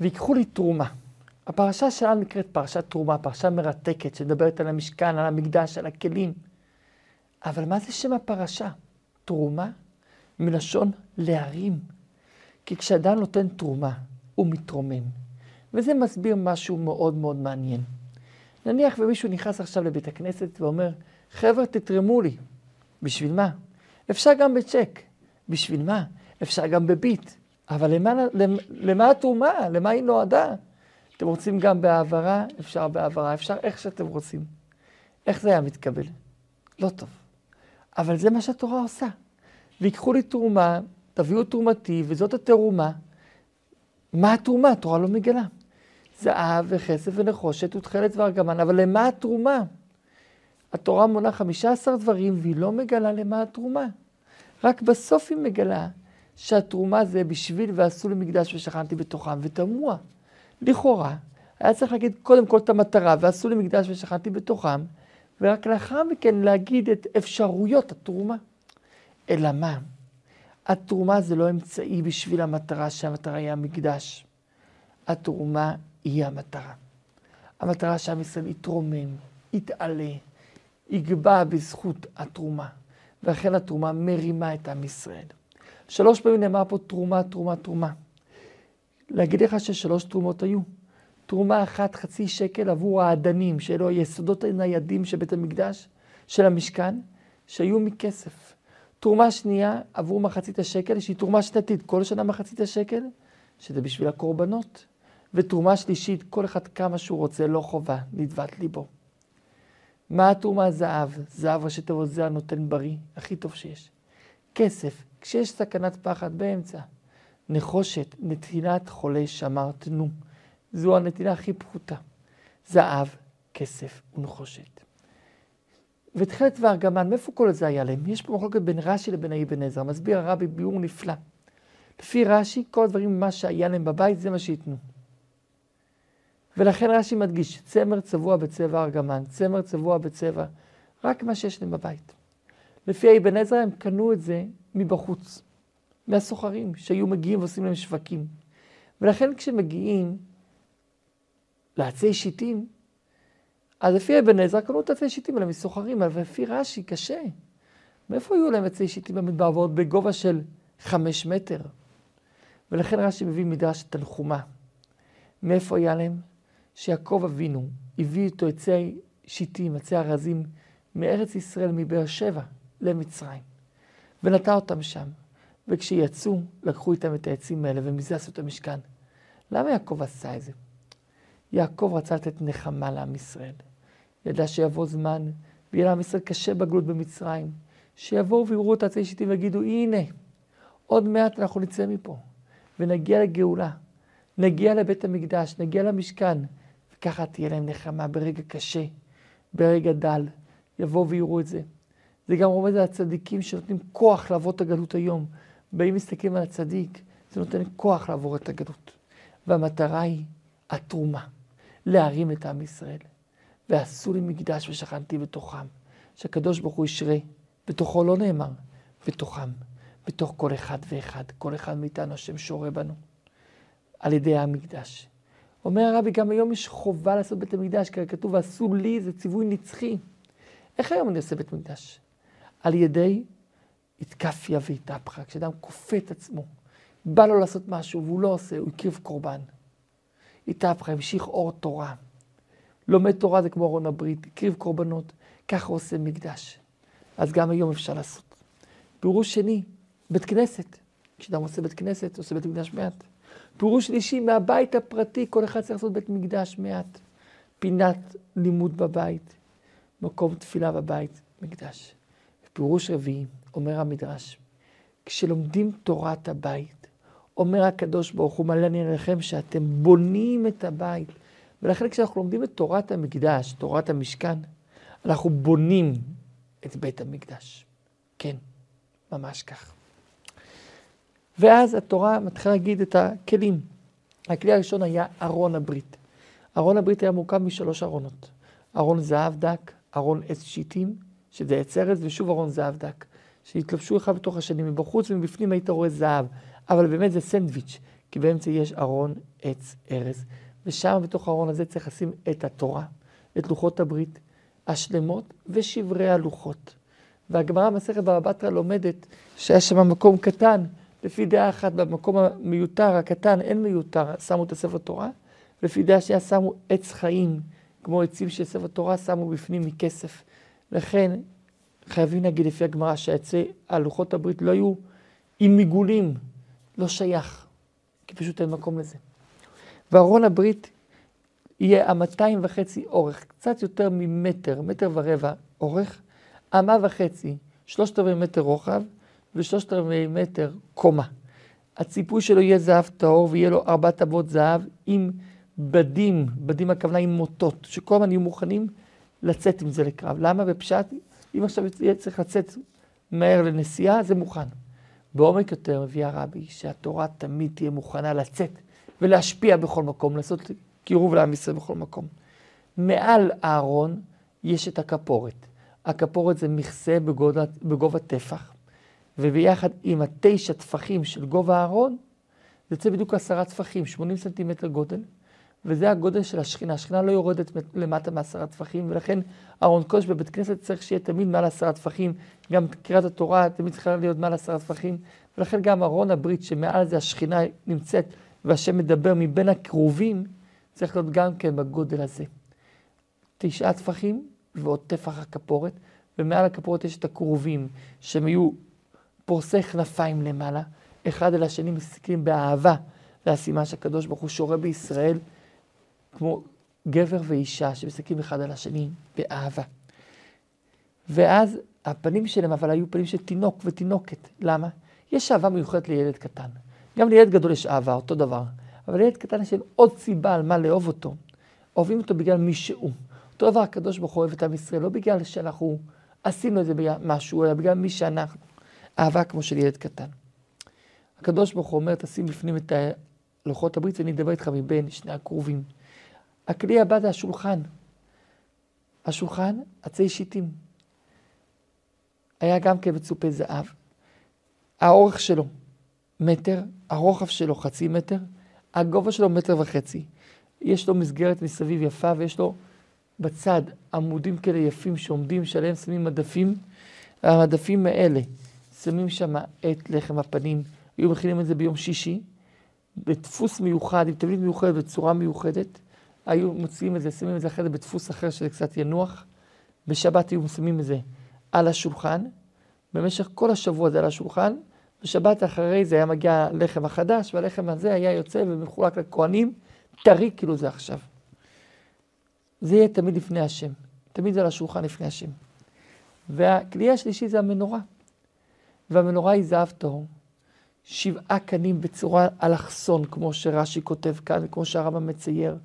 ויקחו לי תרומה. הפרשה שלנו נקראת פרשת תרומה, פרשה מרתקת, שמדברת על המשכן, על המקדש, על הכלים. אבל מה זה שם הפרשה? תרומה מלשון להרים. כי כשאדם נותן תרומה, הוא מתרומם. וזה מסביר משהו מאוד מאוד מעניין. נניח ומישהו נכנס עכשיו לבית הכנסת ואומר, חבר'ה, תתרמו לי. בשביל מה? אפשר גם בצ'ק. בשביל מה? אפשר גם בביט. אבל למה, למה, התרומה? למה היא נועדה? אתם רוצים גם בהעברה? אפשר בהעברה. אפשר איך שאתם רוצים. איך זה היה מתקבל? לא טוב. אבל זה מה שהתורה עושה. ויקחו לי תרומה, תביאו תרומתי, וזאת התרומה. מה התרומה? התורה לא מגלה. זהב וכסף ונחושת ותכלת וארגמן, אבל למה התרומה? התורה מונה 15 דברים והיא לא מגלה למה התרומה. רק בסוף היא מגלה שהתרומה זה בשביל ועשו לי מקדש ושכנתי בתוכם, ותמוה. לכאורה, היה צריך להגיד קודם כל את המטרה, ועשו לי מקדש ושכנתי בתוכם, ורק לאחר מכן להגיד את אפשרויות התרומה. אלא מה? התרומה זה לא אמצעי בשביל המטרה, שהמטרה היא המקדש. התרומה היא המטרה. המטרה שעם ישראל יתרומם, יתעלה, יגבע בזכות התרומה. ולכן התרומה מרימה את עם ישראל. שלוש פעמים נאמר פה תרומה, תרומה, תרומה. להגיד לך ששלוש תרומות היו. תרומה אחת, חצי שקל עבור האדנים, שאלו היסודות הניידים של בית המקדש, של המשכן, שהיו מכסף. תרומה שנייה עבור מחצית השקל, שהיא תרומה שנתית, כל שנה מחצית השקל, שזה בשביל הקורבנות. ותרומה שלישית, כל אחד כמה שהוא רוצה, לא חובה, נדבת ליבו. מה התרומה? זהב. זהב ראשי תיבות זה הנותן בריא, הכי טוב שיש. כסף, כשיש סכנת פחד באמצע. נחושת, נתינת חולי שמר תנו. זו הנתינה הכי פחותה. זהב, כסף ונחושת. ותכלת וארגמן, מאיפה כל זה היה להם? יש פה מחלוקת בין רש"י לבין האבן עזרא. מסביר הרבי ביאור נפלא. לפי רש"י, כל הדברים, מה שהיה להם בבית, זה מה שייתנו. ולכן רש"י מדגיש, צמר צבוע בצבע ארגמן, צמר צבוע בצבע, רק מה שיש להם בבית. לפי אבן עזרא הם קנו את זה מבחוץ, מהסוחרים שהיו מגיעים ועושים להם שווקים. ולכן כשמגיעים לעצי שיטים, אז לפי אבן עזרא קנו את עצי שיטים האלה מסוחרים, אבל לפי רש"י קשה. מאיפה היו להם עצי שיטים במדבר ועוד בגובה של חמש מטר? ולכן רש"י מביא מדרש תנחומה. מאיפה היה להם? שיעקב אבינו הביא איתו עצי שיטים, עצי ארזים, מארץ ישראל, מבאר שבע, למצרים, ונטע אותם שם. וכשיצאו, לקחו איתם את העצים האלה, ומזה עשו את המשכן. למה יעקב עשה את זה? יעקב רצה לתת נחמה לעם ישראל. ידע שיבוא זמן, ויהיה לעם ישראל קשה בגלות במצרים, שיבואו ויראו את העצי שיטים ויגידו, הנה, עוד מעט אנחנו נצא מפה, ונגיע לגאולה. נגיע לבית המקדש, נגיע למשכן, וככה תהיה להם נחמה ברגע קשה, ברגע דל. יבואו ויראו את זה. זה גם עומד על הצדיקים שנותנים כוח לעבור את הגלות היום. באים מסתכלים על הצדיק, זה נותן כוח לעבור את הגלות. והמטרה היא התרומה, להרים את עם ישראל. ועשו לי מקדש ושכנתי בתוכם. שהקדוש ברוך הוא ישרה, בתוכו לא נאמר, בתוכם, בתוך כל אחד ואחד, כל אחד מאיתנו השם שורה בנו, על ידי המקדש. אומר הרבי, גם היום יש חובה לעשות בית המקדש, כי כתוב, ועשו לי, זה ציווי נצחי. איך היום אני עושה בית מקדש? על ידי התקפיה והתהפכה. כשאדם כופה את עצמו, בא לו לעשות משהו והוא לא עושה, הוא הקריב קורבן. התהפכה, המשיך אור תורה. לומד תורה זה כמו ארון הברית, הקריב קורבנות, ככה עושה מקדש. אז גם היום אפשר לעשות. פירוש שני, בית כנסת. כשאדם עושה בית כנסת, עושה בית מקדש מעט. פירוש שלישי, מהבית הפרטי, כל אחד צריך לעשות בית מקדש מעט. פינת לימוד בבית, מקום תפילה בבית, מקדש. פירוש רביעי, אומר המדרש, כשלומדים תורת הבית, אומר הקדוש ברוך הוא, מלא אני עליכם שאתם בונים את הבית. ולכן כשאנחנו לומדים את תורת המקדש, תורת המשכן, אנחנו בונים את בית המקדש. כן, ממש כך. ואז התורה מתחילה להגיד את הכלים. הכלי הראשון היה ארון הברית. ארון הברית היה מורכב משלוש ארונות. ארון זהב דק, ארון עץ שיטים, שזה עץ ארז, ושוב ארון זהב דק. שהתלבשו אחד בתוך השני, מבחוץ ומבפנים היית רואה זהב. אבל באמת זה סנדוויץ', כי באמצע יש ארון עץ ארז, ושם בתוך הארון הזה צריך לשים את התורה, את לוחות הברית השלמות ושברי הלוחות. והגמרא במסכת בבא בתרא לומדת שהיה שם מקום קטן, לפי דעה אחת במקום המיותר, הקטן, אין מיותר, שמו את הספר תורה, לפי דעה שהיה שמו עץ חיים, כמו עצים של ספר תורה, שמו בפנים מכסף. לכן חייבים להגיד לפי הגמרא שהעצי הלוחות הברית לא היו עם מיגולים, לא שייך, כי פשוט אין מקום לזה. וארון הברית יהיה המאתיים וחצי אורך, קצת יותר ממטר, מטר ורבע אורך, אמה וחצי, שלושת רבעי מטר רוחב ושלושת רבעי מטר קומה. הציפוי שלו יהיה זהב טהור ויהיה לו ארבע טבות זהב עם בדים, בדים הכוונה עם מוטות, שכל הזמן יהיו מוכנים לצאת עם זה לקרב. למה? בפשט, אם עכשיו יהיה צריך לצאת מהר לנסיעה, זה מוכן. בעומק יותר מביא הרבי שהתורה תמיד תהיה מוכנה לצאת ולהשפיע בכל מקום, לעשות קירוב לעם ישראל בכל מקום. מעל הארון יש את הכפורת. הכפורת זה מכסה בגובה, בגובה טפח, וביחד עם התשע טפחים של גובה הארון, זה יוצא בדיוק עשרה טפחים, 80 סנטימטר גודל, וזה הגודל של השכינה. השכינה לא יורדת למטה מעשרה טפחים, ולכן ארון קודש בבית כנסת צריך שיהיה תמיד מעל עשרה טפחים. גם קריאת התורה תמיד צריכה להיות מעל עשרה טפחים, ולכן גם ארון הברית, שמעל זה השכינה נמצאת, והשם מדבר מבין הקרובים, צריך להיות גם כן בגודל הזה. תשעה טפחים ועוד טפח הכפורת, ומעל הכפורת יש את הכרובים, שהם יהיו פורסי כנפיים למעלה, אחד אל השני מסתכלים באהבה. זה הסימן שהקדוש ברוך הוא שורה בישראל כמו גבר ואישה שמסתכלים אחד על השני באהבה. ואז הפנים שלהם אבל היו פנים של תינוק ותינוקת. למה? יש אהבה מיוחדת לילד קטן. גם לילד גדול יש אהבה, אותו דבר. אבל לילד קטן יש עוד סיבה על מה לאהוב אותו. אוהבים אותו בגלל מי שהוא. אותו דבר הקדוש ברוך הוא אוהב את עם ישראל, לא בגלל שאנחנו עשינו את זה משהו, אלא בגלל מי שאנחנו. אהבה כמו של ילד קטן. הקדוש ברוך הוא אומר, תשים בפנים את לוחות הברית ואני אדבר איתך מבין שני הכרובים. הכלי הבא זה השולחן. השולחן, עצי שיטים. היה גם כן מצופה זהב. האורך שלו מטר, הרוחב שלו חצי מטר, הגובה שלו מטר וחצי. יש לו מסגרת מסביב יפה ויש לו בצד עמודים כאלה יפים שעומדים, שעליהם שמים מדפים. המדפים האלה, שמים שם את לחם הפנים, היו מכינים את זה ביום שישי, בדפוס מיוחד, עם תבנית מיוחדת, בצורה מיוחדת. היו מוציאים את זה, שמים את זה אחרי זה בדפוס אחר שזה קצת ינוח. בשבת היו שמים את זה על השולחן. במשך כל השבוע זה על השולחן. בשבת אחרי זה היה מגיע הלחם החדש, והלחם הזה היה יוצא ומחולק לכהנים, טרי כאילו זה עכשיו. זה יהיה תמיד לפני השם. תמיד זה על השולחן לפני השם. והכלי השלישי זה המנורה. והמנורה היא זהב טהור. שבעה קנים בצורה אלכסון, כמו שרש"י כותב כאן, וכמו שהרמב"ם מצייר.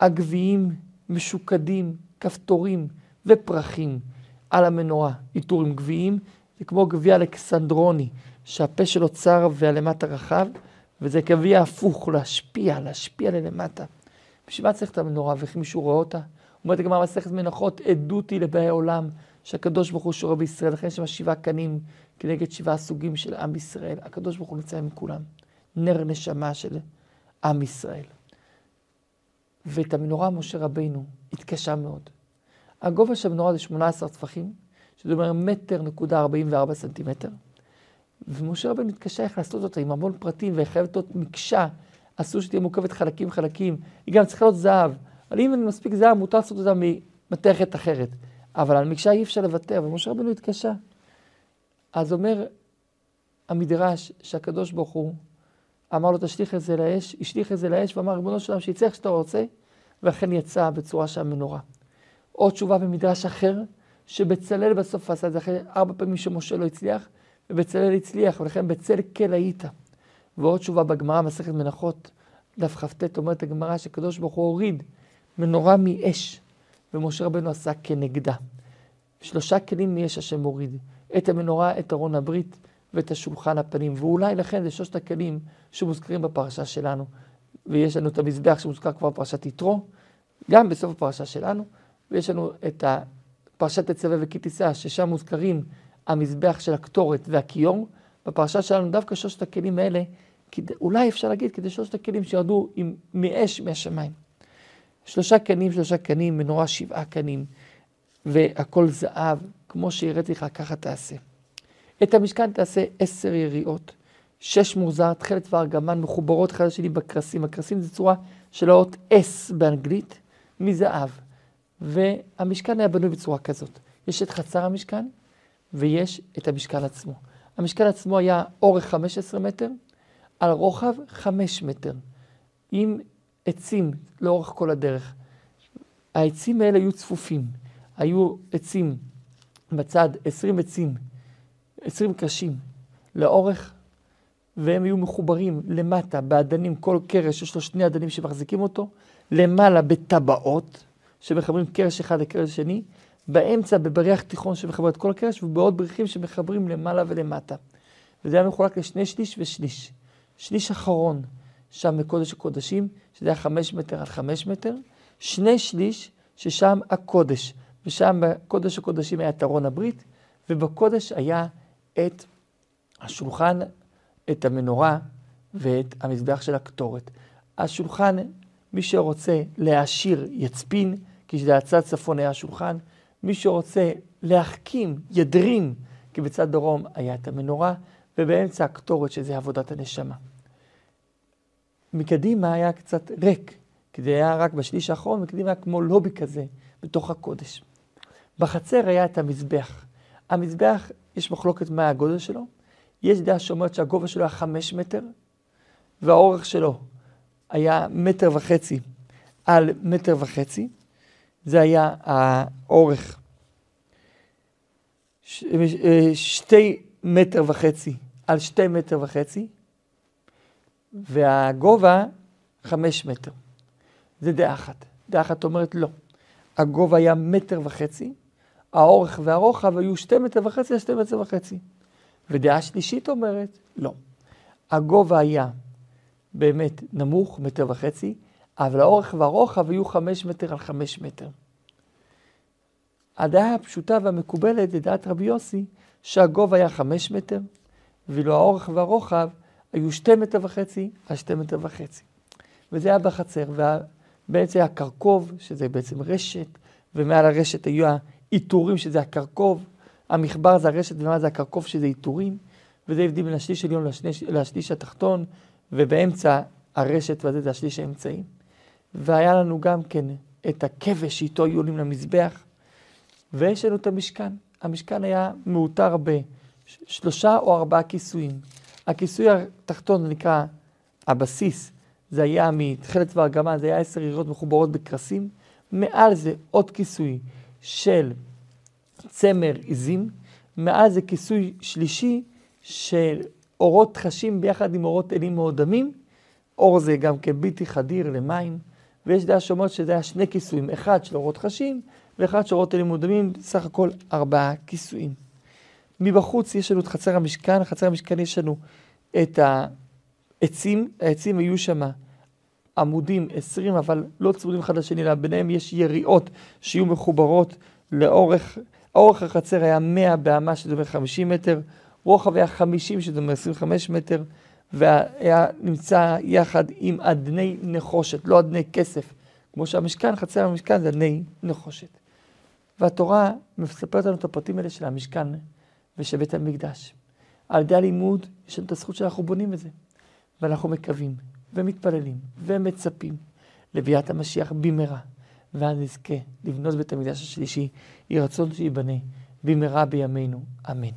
הגביעים משוקדים, כפתורים ופרחים על המנורה. עיטור עם גביעים, זה כמו גביע אלכסנדרוני, שהפה שלו צר והלמטה רחב, וזה גביע הפוך, להשפיע, להשפיע ללמטה. בשביל מה צריך את המנורה ואיך מישהו רואה אותה? אומרת הגמרא מסכת מנחות, עדות היא לבאי עולם, שהקדוש ברוך הוא שורה בישראל, לכן יש שם שבעה קנים כנגד שבעה סוגים של עם ישראל. הקדוש ברוך הוא נמצא עם כולם. נר נשמה של עם ישראל. ואת המנורה משה רבינו התקשה מאוד. הגובה של המנורה זה 18 טפחים, שזה אומר מטר נקודה 44 סנטימטר. ומשה רבינו התקשה איך לעשות אותה עם המון פרטים וחייבת להיות מקשה, אסור שתהיה מורכבת חלקים חלקים, היא גם צריכה להיות זהב. אבל אם אני מספיק זהב, מותר לעשות אותה ממתכת אחרת. אבל על מקשה אי אפשר לוותר, ומשה רבינו התקשה. אז אומר המדרש שהקדוש ברוך הוא אמר לו, תשליך את זה לאש, השליך את זה לאש, ואמר, ריבונו של עולם, שיצא איך שאתה רוצה, ואכן יצא בצורה של המנורה. עוד תשובה במדרש אחר, שבצלאל בסוף עשה את זה אחרי ארבע פעמים שמשה לא הצליח, ובצלאל הצליח, ולכן בצל כל היית. ועוד תשובה בגמרא, מסכת מנחות, דף כ"ט, אומרת הגמרא שקדוש ברוך הוא הוריד מנורה מאש, ומשה רבנו עשה כנגדה. שלושה כלים מאש השם הוריד, את המנורה, את ארון הברית ואת השולחן הפנים. ואולי לכן זה שלושת הכלים שמוזכרים בפרשה שלנו. ויש לנו את המזבח שמוזכר כבר בפרשת יתרו, גם בסוף הפרשה שלנו, ויש לנו את פרשת תצווה וכי תישא, ששם מוזכרים המזבח של הקטורת והכיור. בפרשה שלנו דווקא שלושת הכלים האלה כדי, אולי אפשר להגיד, כדי שלושת הכלים שירדו עם, מאש מהשמיים. שלושה קנים, שלושה קנים, מנורה שבעה קנים, והכל זהב, כמו שהראיתי לך, ככה תעשה. את המשכן תעשה עשר יריעות, שש מוזר, תכלת וארגמן מחוברות אחד לשני בקרסים. הקרסים זה צורה של האות S באנגלית, מזהב. והמשכן היה בנוי בצורה כזאת. יש את חצר המשכן ויש את המשכן עצמו. המשכן עצמו היה אורך 15 מטר, על רוחב 5 מטר, עם עצים לאורך כל הדרך. העצים האלה היו צפופים. היו עצים בצד, 20 עצים, 20 קרשים, לאורך, והם היו מחוברים למטה באדנים, כל קרש, יש לו שני אדנים שמחזיקים אותו, למעלה בטבעות, שמחברים קרש אחד לקרש שני, באמצע בבריח תיכון שמחבר את כל הקרש, ובעוד בריחים שמחברים למעלה ולמטה. וזה היה מחולק לשני שליש ושליש. שליש אחרון, שם בקודש הקודשים, שזה היה חמש מטר על חמש מטר, שני שליש, ששם הקודש, ושם בקודש הקודשים היה את ארון הברית, ובקודש היה את השולחן, את המנורה ואת המזבח של הקטורת. השולחן, מי שרוצה להעשיר יצפין, כי זה הצד צפון היה השולחן, מי שרוצה להחכים, ידרים, כי בצד דרום היה את המנורה, ובאמצע הקטורת שזה עבודת הנשמה. מקדימה היה קצת ריק, כי זה היה רק בשליש האחרון, מקדימה היה כמו לובי כזה בתוך הקודש. בחצר היה את המזבח. המזבח, יש מחלוקת מה הגודל שלו. יש דעה שאומרת שהגובה שלו היה חמש מטר, והאורך שלו היה מטר וחצי על מטר וחצי. זה היה האורך שתי מטר וחצי על שתי מטר וחצי, והגובה חמש מטר. זה דעה אחת. דעה אחת אומרת לא. הגובה היה מטר וחצי, האורך והרוחב היו שתי מטר וחצי על שתי מטר וחצי. ודעה שלישית אומרת לא. הגובה היה באמת נמוך, מטר וחצי, אבל האורך והרוחב היו חמש מטר על חמש מטר. הדעה הפשוטה והמקובלת לדעת רבי יוסי, שהגובה היה חמש מטר, ואילו האורך והרוחב היו שתי מטר וחצי על שתי מטר וחצי. וזה היה בחצר, ובעצם היה קרקוב, שזה בעצם רשת, ומעל הרשת היו העיטורים, שזה הקרקוב, המחבר זה הרשת, ומעל זה הקרקוב, שזה עיטורים, וזה הבדיל בין השליש העליון לשליש, לשליש התחתון, ובאמצע הרשת וזה זה השליש האמצעי. והיה לנו גם כן את הכבש שאיתו היו עולים למזבח, ויש לנו את המשכן. המשכן היה מאותר בשלושה או ארבעה כיסויים. הכיסוי התחתון נקרא הבסיס, זה היה מתכלת וארגמן, זה היה עשר יריעות מחוברות בקרסים. מעל זה עוד כיסוי של צמר עיזים. מעל זה כיסוי שלישי של אורות חשים ביחד עם אורות אלים מאודמים. אור זה גם כבלתי חדיר למים. ויש דעה שאומרת שזה היה שני כיסויים, אחד של אורות חשים ואחד של אורות אלים מאודמים, סך הכל ארבעה כיסויים. מבחוץ יש לנו את חצר המשכן, חצר המשכן יש לנו את העצים, העצים היו שם עמודים 20, אבל לא צמודים אחד לשני, אלא ביניהם יש יריעות שיהיו מחוברות לאורך, אורך החצר היה 100 באמה, אומר 50 מטר, רוחב היה 50, שזה אומר 25 מטר, והיה נמצא יחד עם אדני נחושת, לא אדני כסף. כמו שהמשכן, חצר המשכן זה אדני נחושת. והתורה מספרת לנו את הפרטים האלה של המשכן ושל בית המקדש. על ידי הלימוד יש לנו את הזכות שאנחנו בונים את זה. ואנחנו מקווים ומתפללים ומצפים לביאת המשיח במהרה. ואז נזכה לבנות בית המקדש השלישי, יהי רצון שייבנה במהרה בימינו, אמן.